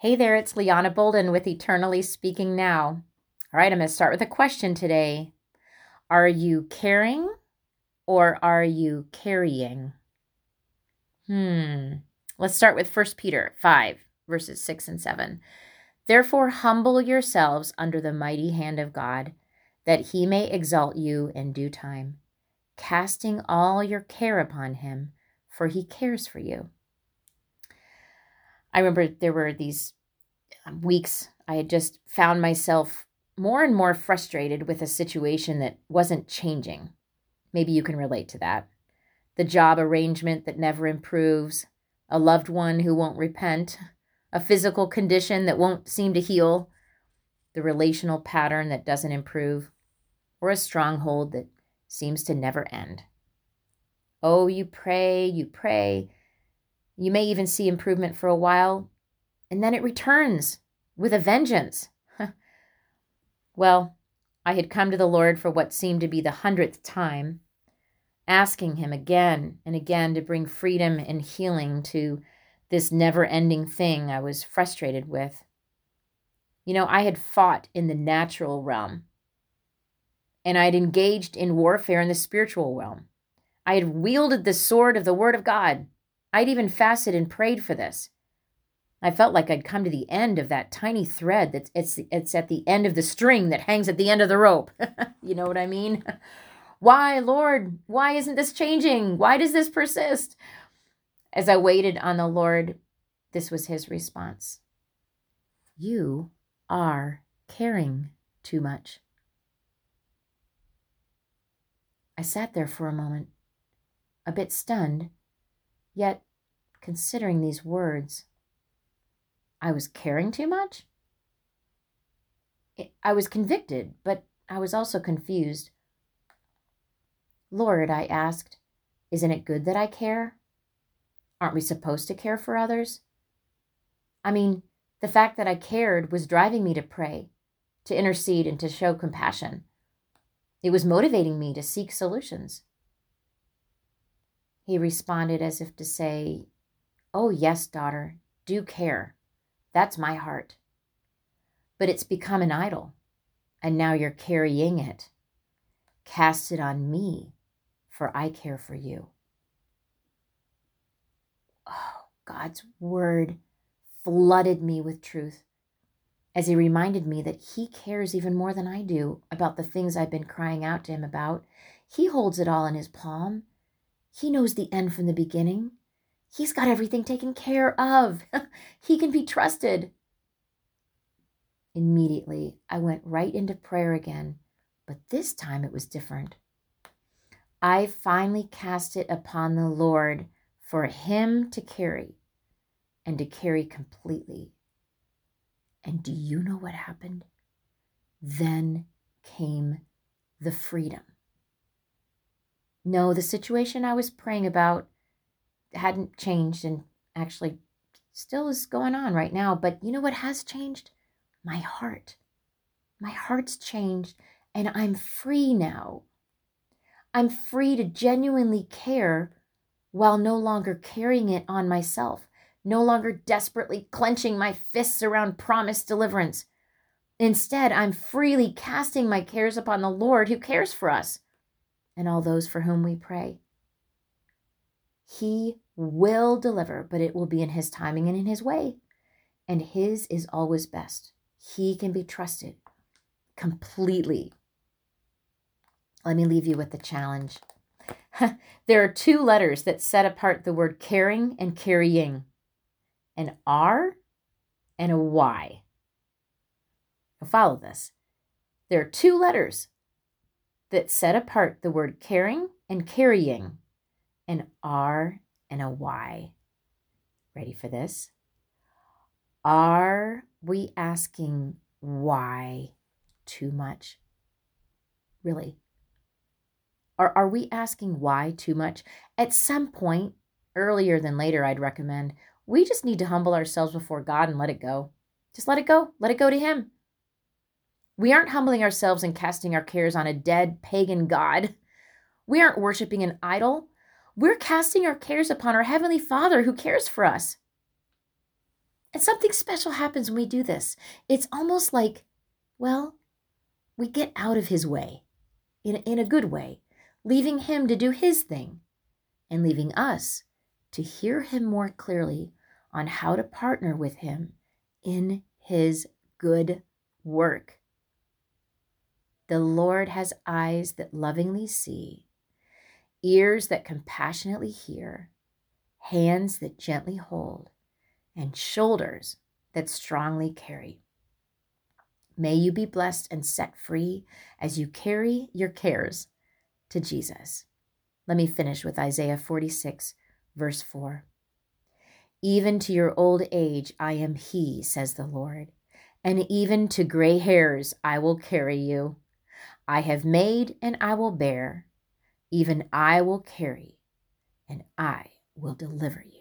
Hey there, it's Liana Bolden with Eternally Speaking Now. All right, I'm going to start with a question today. Are you caring or are you carrying? Hmm. Let's start with 1 Peter 5, verses 6 and 7. Therefore, humble yourselves under the mighty hand of God, that he may exalt you in due time, casting all your care upon him, for he cares for you. I remember there were these um, weeks I had just found myself more and more frustrated with a situation that wasn't changing. Maybe you can relate to that. The job arrangement that never improves, a loved one who won't repent, a physical condition that won't seem to heal, the relational pattern that doesn't improve, or a stronghold that seems to never end. Oh, you pray, you pray. You may even see improvement for a while, and then it returns with a vengeance. well, I had come to the Lord for what seemed to be the hundredth time, asking Him again and again to bring freedom and healing to this never ending thing I was frustrated with. You know, I had fought in the natural realm, and I had engaged in warfare in the spiritual realm. I had wielded the sword of the Word of God. I'd even fasted and prayed for this. I felt like I'd come to the end of that tiny thread that's it's it's at the end of the string that hangs at the end of the rope. you know what I mean? Why, Lord, why isn't this changing? Why does this persist? As I waited on the Lord, this was his response. You are caring too much. I sat there for a moment, a bit stunned, yet considering these words. I was caring too much? I was convicted, but I was also confused. Lord, I asked, isn't it good that I care? Aren't we supposed to care for others? I mean, the fact that I cared was driving me to pray, to intercede, and to show compassion. It was motivating me to seek solutions. He responded as if to say, Oh, yes, daughter, do care. That's my heart. But it's become an idol, and now you're carrying it. Cast it on me, for I care for you. Oh, God's word flooded me with truth as he reminded me that he cares even more than I do about the things I've been crying out to him about. He holds it all in his palm. He knows the end from the beginning. He's got everything taken care of. he can be trusted. Immediately, I went right into prayer again, but this time it was different. I finally cast it upon the Lord for Him to carry and to carry completely. And do you know what happened? Then came the freedom. No, the situation I was praying about hadn't changed and actually still is going on right now. But you know what has changed? My heart. My heart's changed and I'm free now. I'm free to genuinely care while no longer carrying it on myself, no longer desperately clenching my fists around promised deliverance. Instead, I'm freely casting my cares upon the Lord who cares for us and all those for whom we pray. He will deliver, but it will be in His timing and in His way. And His is always best. He can be trusted completely. Let me leave you with the challenge. there are two letters that set apart the word caring and carrying an R and a Y. Follow this. There are two letters that set apart the word caring and carrying an R and a Y. Ready for this? Are we asking why too much? Really? Are, are we asking why too much? At some point, earlier than later, I'd recommend we just need to humble ourselves before God and let it go. Just let it go. Let it go to Him. We aren't humbling ourselves and casting our cares on a dead pagan God. We aren't worshiping an idol we're casting our cares upon our Heavenly Father who cares for us. And something special happens when we do this. It's almost like, well, we get out of his way in, in a good way, leaving him to do his thing and leaving us to hear him more clearly on how to partner with him in his good work. The Lord has eyes that lovingly see, ears that compassionately hear, hands that gently hold, and shoulders that strongly carry. May you be blessed and set free as you carry your cares to Jesus. Let me finish with Isaiah 46, verse 4. Even to your old age, I am He, says the Lord, and even to gray hairs, I will carry you. I have made and I will bear, even I will carry, and I will deliver you.